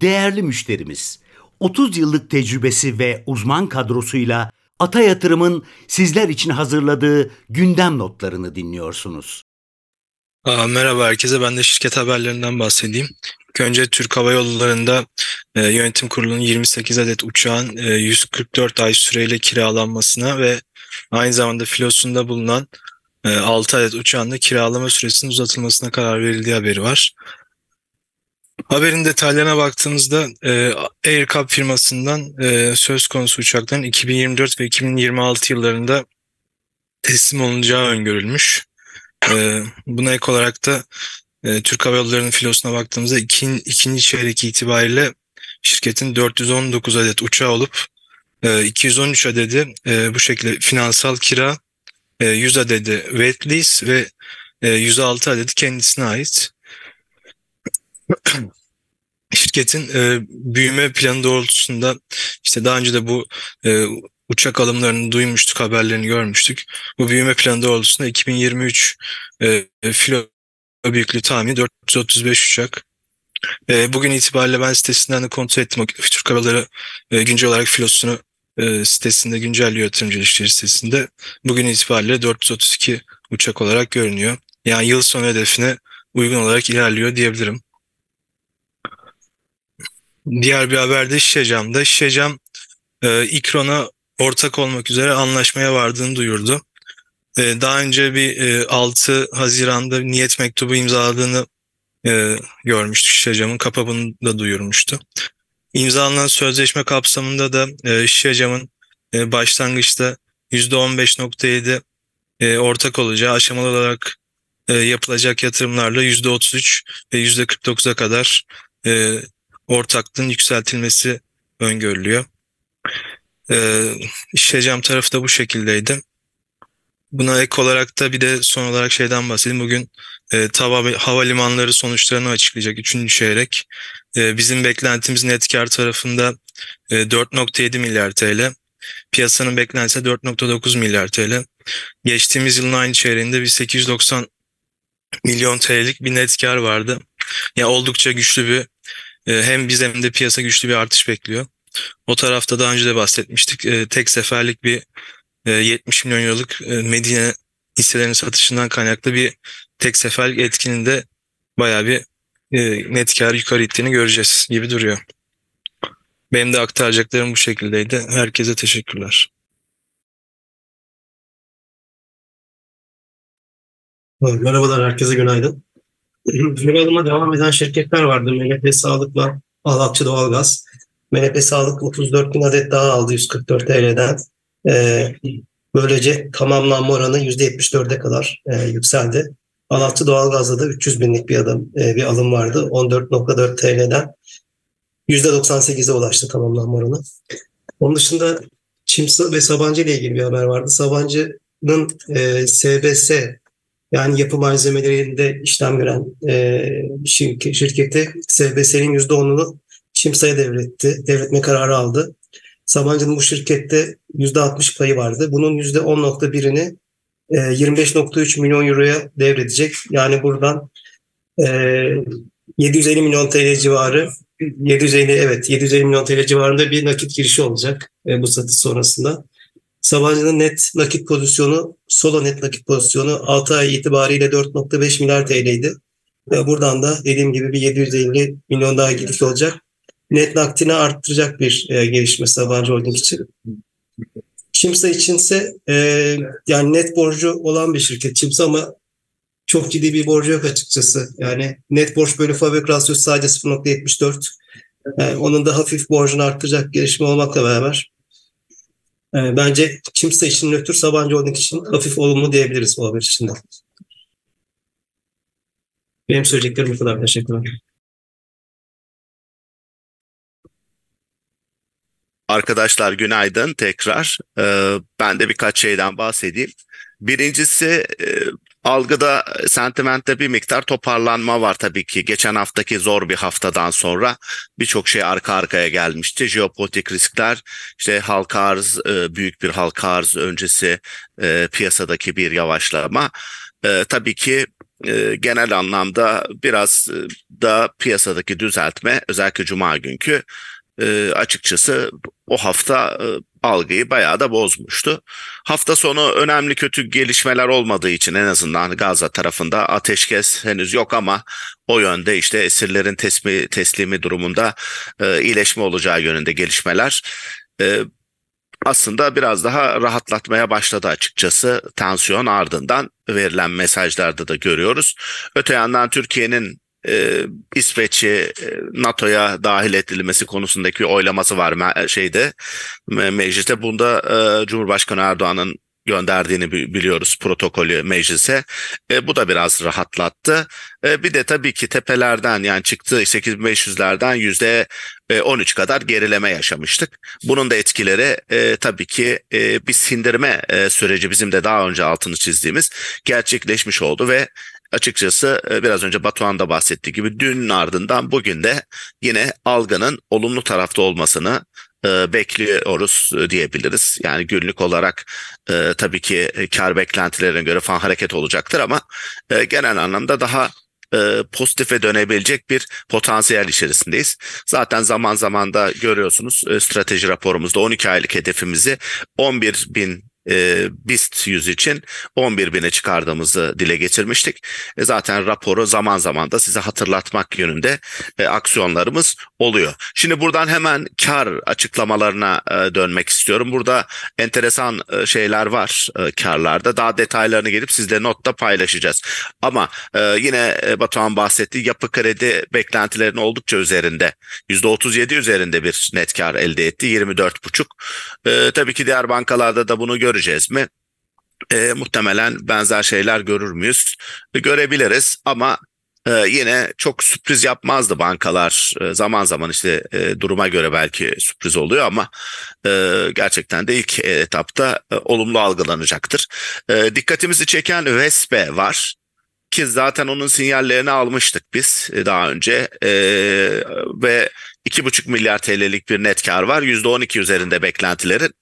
Değerli müşterimiz, 30 yıllık tecrübesi ve uzman kadrosuyla Ata Yatırım'ın sizler için hazırladığı gündem notlarını dinliyorsunuz. Aa, merhaba herkese. Ben de şirket haberlerinden bahsedeyim. önce Türk Hava Yolları'nda e, yönetim kurulunun 28 adet uçağın e, 144 ay süreyle kiralanmasına ve aynı zamanda filosunda bulunan e, 6 adet uçağın da kiralama süresinin uzatılmasına karar verildiği haberi var. Haberin detaylarına baktığımızda e, AirCap firmasından e, söz konusu uçakların 2024 ve 2026 yıllarında teslim olunacağı öngörülmüş. E, buna ek olarak da e, Türk Hava Yolları'nın filosuna baktığımızda ikin, ikinci çeyrek itibariyle şirketin 419 adet uçağı olup e, 213 adedi e, bu şekilde finansal kira, e, 100 adedi wet lease ve e, 106 adedi kendisine ait. Şirketin e, büyüme planı doğrultusunda işte daha önce de bu e, uçak alımlarını duymuştuk, haberlerini görmüştük. Bu büyüme planı doğrultusunda 2023 e, filo büyüklüğü tahmini 435 uçak. E, bugün itibariyle ben sitesinden de kontrol ettim. Türk Hava e, güncel olarak filosunu e, sitesinde güncelliyor yatırımcı ilişkileri sitesinde. Bugün itibariyle 432 uçak olarak görünüyor. Yani yıl sonu hedefine uygun olarak ilerliyor diyebilirim. Diğer bir haberde Şişecam'da. Şişecam e, İkron'a ortak olmak üzere anlaşmaya vardığını duyurdu. E, daha önce bir e, 6 Haziran'da niyet mektubu imzaladığını e, görmüştük Şişecam'ın. Kapabını da duyurmuştu. İmzalanan sözleşme kapsamında da e, Şişecam'ın e, başlangıçta %15.7 e, ortak olacağı aşamalı olarak e, yapılacak yatırımlarla %33 ve %49'a kadar e, ortaklığın yükseltilmesi öngörülüyor. Ee, işleyeceğim tarafı da bu şekildeydi. Buna ek olarak da bir de son olarak şeyden bahsedeyim. Bugün e, Tava Havalimanları sonuçlarını açıklayacak 3. çeyrek. E, bizim beklentimiz net kar tarafında e, 4.7 milyar TL. Piyasanın beklentisi 4.9 milyar TL. Geçtiğimiz yılın aynı çeyreğinde bir 890 milyon TL'lik bir net kar vardı. Ya yani oldukça güçlü bir hem biz hem de piyasa güçlü bir artış bekliyor. O tarafta daha önce de bahsetmiştik. E, tek seferlik bir 70 e, milyon euroluk Medine hisselerinin satışından kaynaklı bir tek seferlik etkinin de bayağı bir net kar yukarı ittiğini göreceğiz gibi duruyor. Benim de aktaracaklarım bu şekildeydi. Herkese teşekkürler. Merhabalar, herkese günaydın. Yaralıma devam eden şirketler vardı. MNP Sağlık'la Alatçı Doğalgaz. MNP Sağlık 34 bin adet daha aldı 144 TL'den. Ee, böylece tamamlanma oranı %74'e kadar e, yükseldi. Alatçı Doğalgaz'da da 300 binlik bir adım e, bir alım vardı. 14.4 TL'den %98'e ulaştı tamamlanma oranı. Onun dışında Çimsa ve Sabancı ile ilgili bir haber vardı. Sabancı'nın e, SBS yani yapı malzemelerinde işlem gören e, şirketi SBS'nin %10'unu Çimsa'ya devretti. Devretme kararı aldı. Sabancı'nın bu şirkette %60 payı vardı. Bunun %10.1'ini e, 25.3 milyon euroya devredecek. Yani buradan e, 750 milyon TL civarı 750 evet 750 milyon TL civarında bir nakit girişi olacak e, bu satış sonrasında. Sabancı'nın net nakit pozisyonu, solo net nakit pozisyonu 6 ay itibariyle 4.5 milyar TL'ydi. Ve buradan da dediğim gibi bir 750 milyon daha giriş olacak. Net nakdini arttıracak bir e, gelişme Sabancı Holding için. Çimsa içinse e, yani net borcu olan bir şirket Çimsa ama çok ciddi bir borcu yok açıkçası. Yani net borç bölü fabrik rasyosu sadece 0.74. Yani onun da hafif borcunu arttıracak gelişme olmakla beraber e, bence Çimsa için nötr, Sabancı Holding için hafif olumlu diyebiliriz bu haber içinde. Benim söyleyeceklerim bu kadar. Teşekkürler. Arkadaşlar günaydın tekrar. Ee, ben de birkaç şeyden bahsedeyim. Birincisi e, algıda, sentimentte bir miktar toparlanma var tabii ki. Geçen haftaki zor bir haftadan sonra birçok şey arka arkaya gelmişti. Jeopolitik riskler, işte halka arz, e, büyük bir halka arz öncesi e, piyasadaki bir yavaşlama. Tabii ki e, genel anlamda biraz e, da piyasadaki düzeltme özellikle cuma günkü e, açıkçası o hafta e, algıyı bayağı da bozmuştu. Hafta sonu önemli kötü gelişmeler olmadığı için en azından Gaza tarafında ateşkes henüz yok ama o yönde işte esirlerin teslimi, teslimi durumunda e, iyileşme olacağı yönünde gelişmeler e, aslında biraz daha rahatlatmaya başladı açıkçası tansiyon ardından verilen mesajlarda da görüyoruz. Öte yandan Türkiye'nin e, İsveç'i e, NATO'ya dahil edilmesi konusundaki oylaması var me- şeyde me- mecliste. Bunda e, Cumhurbaşkanı Erdoğan'ın gönderdiğini biliyoruz protokolü meclise. E, bu da biraz rahatlattı. E, bir de tabii ki tepelerden yani çıktığı 8500'lerden yüzde 13 kadar gerileme yaşamıştık. Bunun da etkileri e, tabii ki e, bir sindirme e, süreci bizim de daha önce altını çizdiğimiz gerçekleşmiş oldu ve açıkçası e, biraz önce Batuhan da bahsettiği gibi dünün ardından bugün de yine algının olumlu tarafta olmasını e, bekliyoruz e, diyebiliriz. Yani günlük olarak tabii ki kar beklentilerine göre falan hareket olacaktır ama genel anlamda daha pozitife dönebilecek bir potansiyel içerisindeyiz. Zaten zaman zaman da görüyorsunuz strateji raporumuzda 12 aylık hedefimizi 11 bin e, BIST 100 için 11 bine çıkardığımızı dile getirmiştik. E, zaten raporu zaman zaman da size hatırlatmak yönünde e, aksiyonlarımız oluyor. Şimdi buradan hemen kar açıklamalarına e, dönmek istiyorum. Burada enteresan e, şeyler var e, karlarda. Daha detaylarını gelip sizle notta paylaşacağız. Ama e, yine e, Batuhan bahsetti. Yapı kredi beklentilerinin oldukça üzerinde. %37 üzerinde bir net kar elde etti. 24,5. E, tabii ki diğer bankalarda da bunu göreceğiz göreceğiz mi? E, muhtemelen benzer şeyler görür müyüz? E, görebiliriz ama e, yine çok sürpriz yapmazdı bankalar. E, zaman zaman işte e, duruma göre belki sürpriz oluyor ama e, gerçekten de ilk etapta e, olumlu algılanacaktır. E, dikkatimizi çeken Vespe var ki zaten onun sinyallerini almıştık biz e, daha önce e, ve 2,5 milyar TL'lik bir net kar var. %12 üzerinde beklentilerin.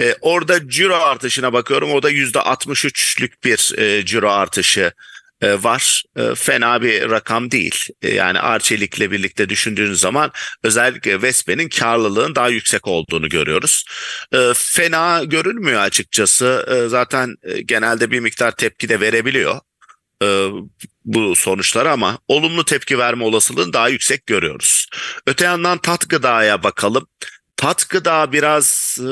E, orada ciro artışına bakıyorum. O da %63'lük bir e, ciro artışı e, var. E, fena bir rakam değil. E, yani Arçelik'le birlikte düşündüğünüz zaman özellikle Vespe'nin karlılığın daha yüksek olduğunu görüyoruz. E, fena görünmüyor açıkçası. E, zaten e, genelde bir miktar tepki de verebiliyor e, bu sonuçları ama olumlu tepki verme olasılığını daha yüksek görüyoruz. Öte yandan tat gıdaya bakalım. Tat gıda biraz e,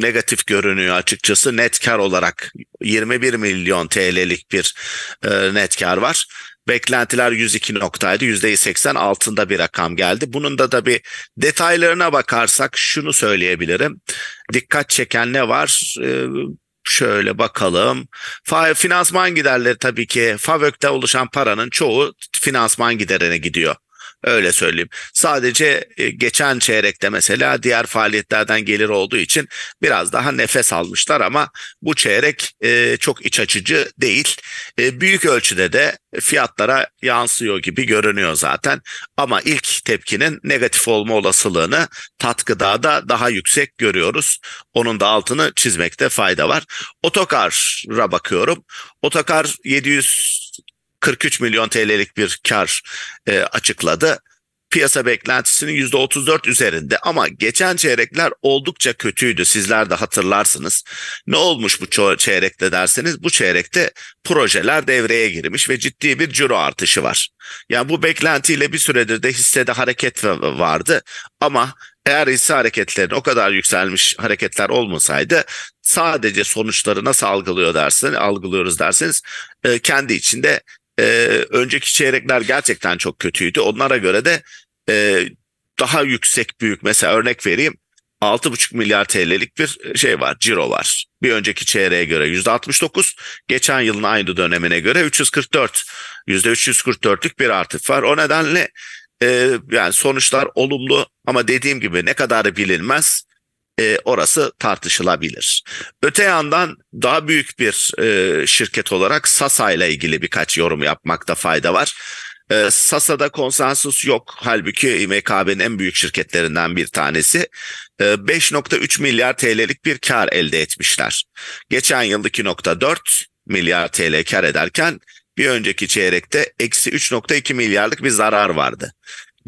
negatif görünüyor açıkçası. Net kar olarak 21 milyon TL'lik bir e, net kar var. Beklentiler 102 noktaydı. %80 altında bir rakam geldi. Bunun da tabii detaylarına bakarsak şunu söyleyebilirim. Dikkat çeken ne var? E, Şöyle bakalım. Finansman giderleri tabii ki FAVÖK'te oluşan paranın çoğu finansman giderine gidiyor. Öyle söyleyeyim. Sadece e, geçen çeyrekte mesela diğer faaliyetlerden gelir olduğu için biraz daha nefes almışlar ama bu çeyrek e, çok iç açıcı değil. E, büyük ölçüde de fiyatlara yansıyor gibi görünüyor zaten. Ama ilk tepkinin negatif olma olasılığını tat gıdada daha yüksek görüyoruz. Onun da altını çizmekte fayda var. Otokar'a bakıyorum. Otokar 700 43 milyon TL'lik bir kar e, açıkladı. Piyasa beklentisinin %34 üzerinde ama geçen çeyrekler oldukça kötüydü. Sizler de hatırlarsınız. Ne olmuş bu çeyrekte derseniz bu çeyrekte projeler devreye girmiş ve ciddi bir ciro artışı var. Yani bu beklentiyle bir süredir de hissede hareket vardı ama eğer hisse hareketleri o kadar yükselmiş hareketler olmasaydı sadece sonuçları nasıl algılıyor dersin, algılıyoruz derseniz e, kendi içinde e, önceki çeyrekler gerçekten çok kötüydü. Onlara göre de e, daha yüksek büyük mesela örnek vereyim 6,5 milyar TL'lik bir şey var, ciro var. Bir önceki çeyreğe göre %69, geçen yılın aynı dönemine göre 344, %344'lük bir artış var. O nedenle e, yani sonuçlar olumlu ama dediğim gibi ne kadar bilinmez e, orası tartışılabilir. Öte yandan daha büyük bir e, şirket olarak Sasa ile ilgili birkaç yorum yapmakta fayda var. E, Sasa'da konsensus yok. Halbuki İMKB'nin en büyük şirketlerinden bir tanesi. E, 5.3 milyar TL'lik bir kar elde etmişler. Geçen yıl 2.4 milyar TL kar ederken bir önceki çeyrekte eksi 3.2 milyarlık bir zarar vardı.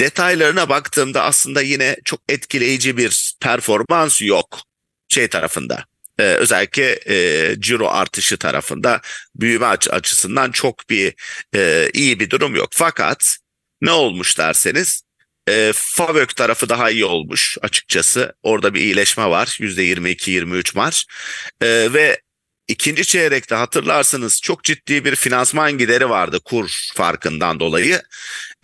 Detaylarına baktığımda aslında yine çok etkileyici bir performans yok şey tarafında. Ee, özellikle e, ciro artışı tarafında büyüme açısından çok bir e, iyi bir durum yok. Fakat ne olmuş derseniz e, Favök tarafı daha iyi olmuş açıkçası. Orada bir iyileşme var. %22-23 marş. E, ve ikinci çeyrekte hatırlarsınız çok ciddi bir finansman gideri vardı kur farkından dolayı.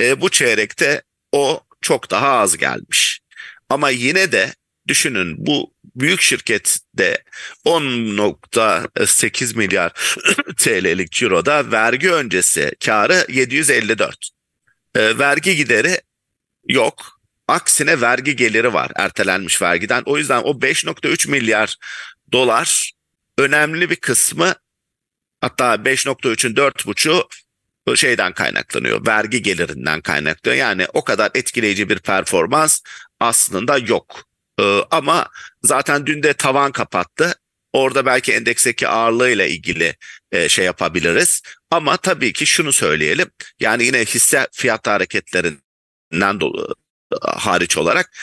E, bu çeyrekte o çok daha az gelmiş. Ama yine de düşünün bu büyük şirkette 10.8 milyar TL'lik ciroda vergi öncesi karı 754. E, vergi gideri yok. Aksine vergi geliri var ertelenmiş vergiden. O yüzden o 5.3 milyar dolar önemli bir kısmı hatta 5.3'ün 4.5'u şeyden kaynaklanıyor. Vergi gelirinden kaynaklanıyor. Yani o kadar etkileyici bir performans aslında yok. Ee, ama zaten dün de tavan kapattı. Orada belki endeksteki ağırlığıyla ilgili e, şey yapabiliriz. Ama tabii ki şunu söyleyelim. Yani yine hisse fiyat hareketlerinden dolu hariç olarak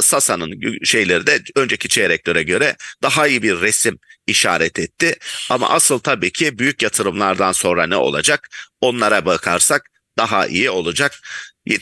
Sasa'nın şeyleri de önceki çeyreklere göre daha iyi bir resim işaret etti. Ama asıl tabii ki büyük yatırımlardan sonra ne olacak? Onlara bakarsak daha iyi olacak.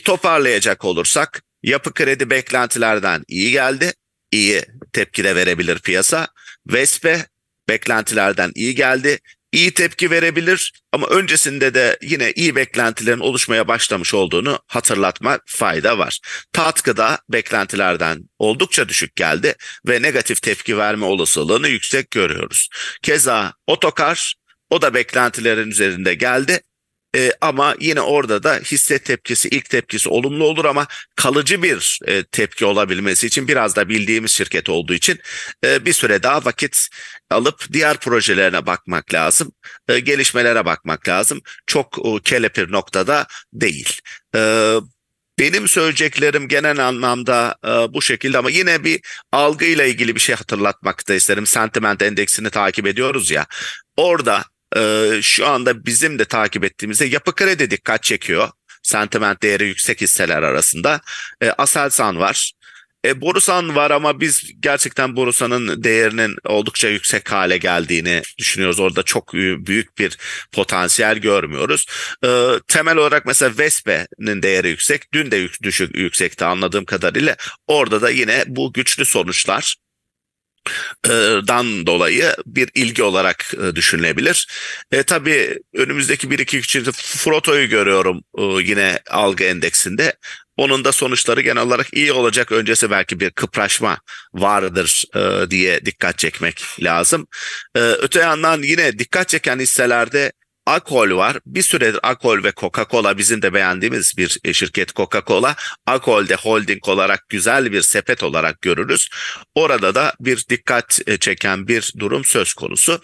Toparlayacak olursak yapı kredi beklentilerden iyi geldi. İyi tepki de verebilir piyasa. Vespe beklentilerden iyi geldi iyi tepki verebilir ama öncesinde de yine iyi beklentilerin oluşmaya başlamış olduğunu hatırlatma fayda var. Tatkıda beklentilerden oldukça düşük geldi ve negatif tepki verme olasılığını yüksek görüyoruz. Keza otokar o da beklentilerin üzerinde geldi e, ama yine orada da hisse tepkisi ilk tepkisi olumlu olur ama kalıcı bir e, tepki olabilmesi için biraz da bildiğimiz şirket olduğu için e, bir süre daha vakit alıp diğer projelerine bakmak lazım. E, gelişmelere bakmak lazım. Çok e, kelepir noktada değil. E, benim söyleyeceklerim genel anlamda e, bu şekilde ama yine bir algıyla ilgili bir şey hatırlatmak da isterim. Sentiment endeksini takip ediyoruz ya. Orada e, şu anda bizim de takip ettiğimizde yapı kredi dikkat çekiyor. Sentiment değeri yüksek hisseler arasında. E, Aselsan var. E, Borusan var ama biz gerçekten Borusan'ın değerinin oldukça yüksek hale geldiğini düşünüyoruz. Orada çok büyük bir potansiyel görmüyoruz. E, temel olarak mesela Vespe'nin değeri yüksek. Dün de düşük yüksekti anladığım kadarıyla. Orada da yine bu güçlü sonuçlar dan dolayı bir ilgi olarak düşünülebilir. E, tabii önümüzdeki bir iki üç Froto'yu görüyorum e, yine algı endeksinde. Onun da sonuçları genel olarak iyi olacak. Öncesi belki bir kıpraşma vardır e, diye dikkat çekmek lazım. E, öte yandan yine dikkat çeken hisselerde Akol var. Bir süredir Akol ve Coca-Cola bizim de beğendiğimiz bir e, şirket Coca-Cola. Akol de holding olarak güzel bir sepet olarak görürüz. Orada da bir dikkat e, çeken bir durum söz konusu.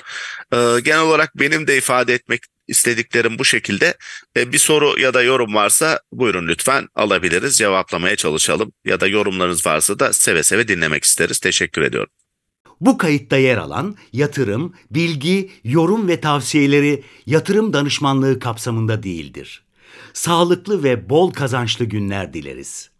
Ee, genel olarak benim de ifade etmek istediklerim bu şekilde. Bir soru ya da yorum varsa buyurun lütfen alabiliriz, cevaplamaya çalışalım. Ya da yorumlarınız varsa da seve seve dinlemek isteriz. Teşekkür ediyorum. Bu kayıtta yer alan yatırım, bilgi, yorum ve tavsiyeleri yatırım danışmanlığı kapsamında değildir. Sağlıklı ve bol kazançlı günler dileriz.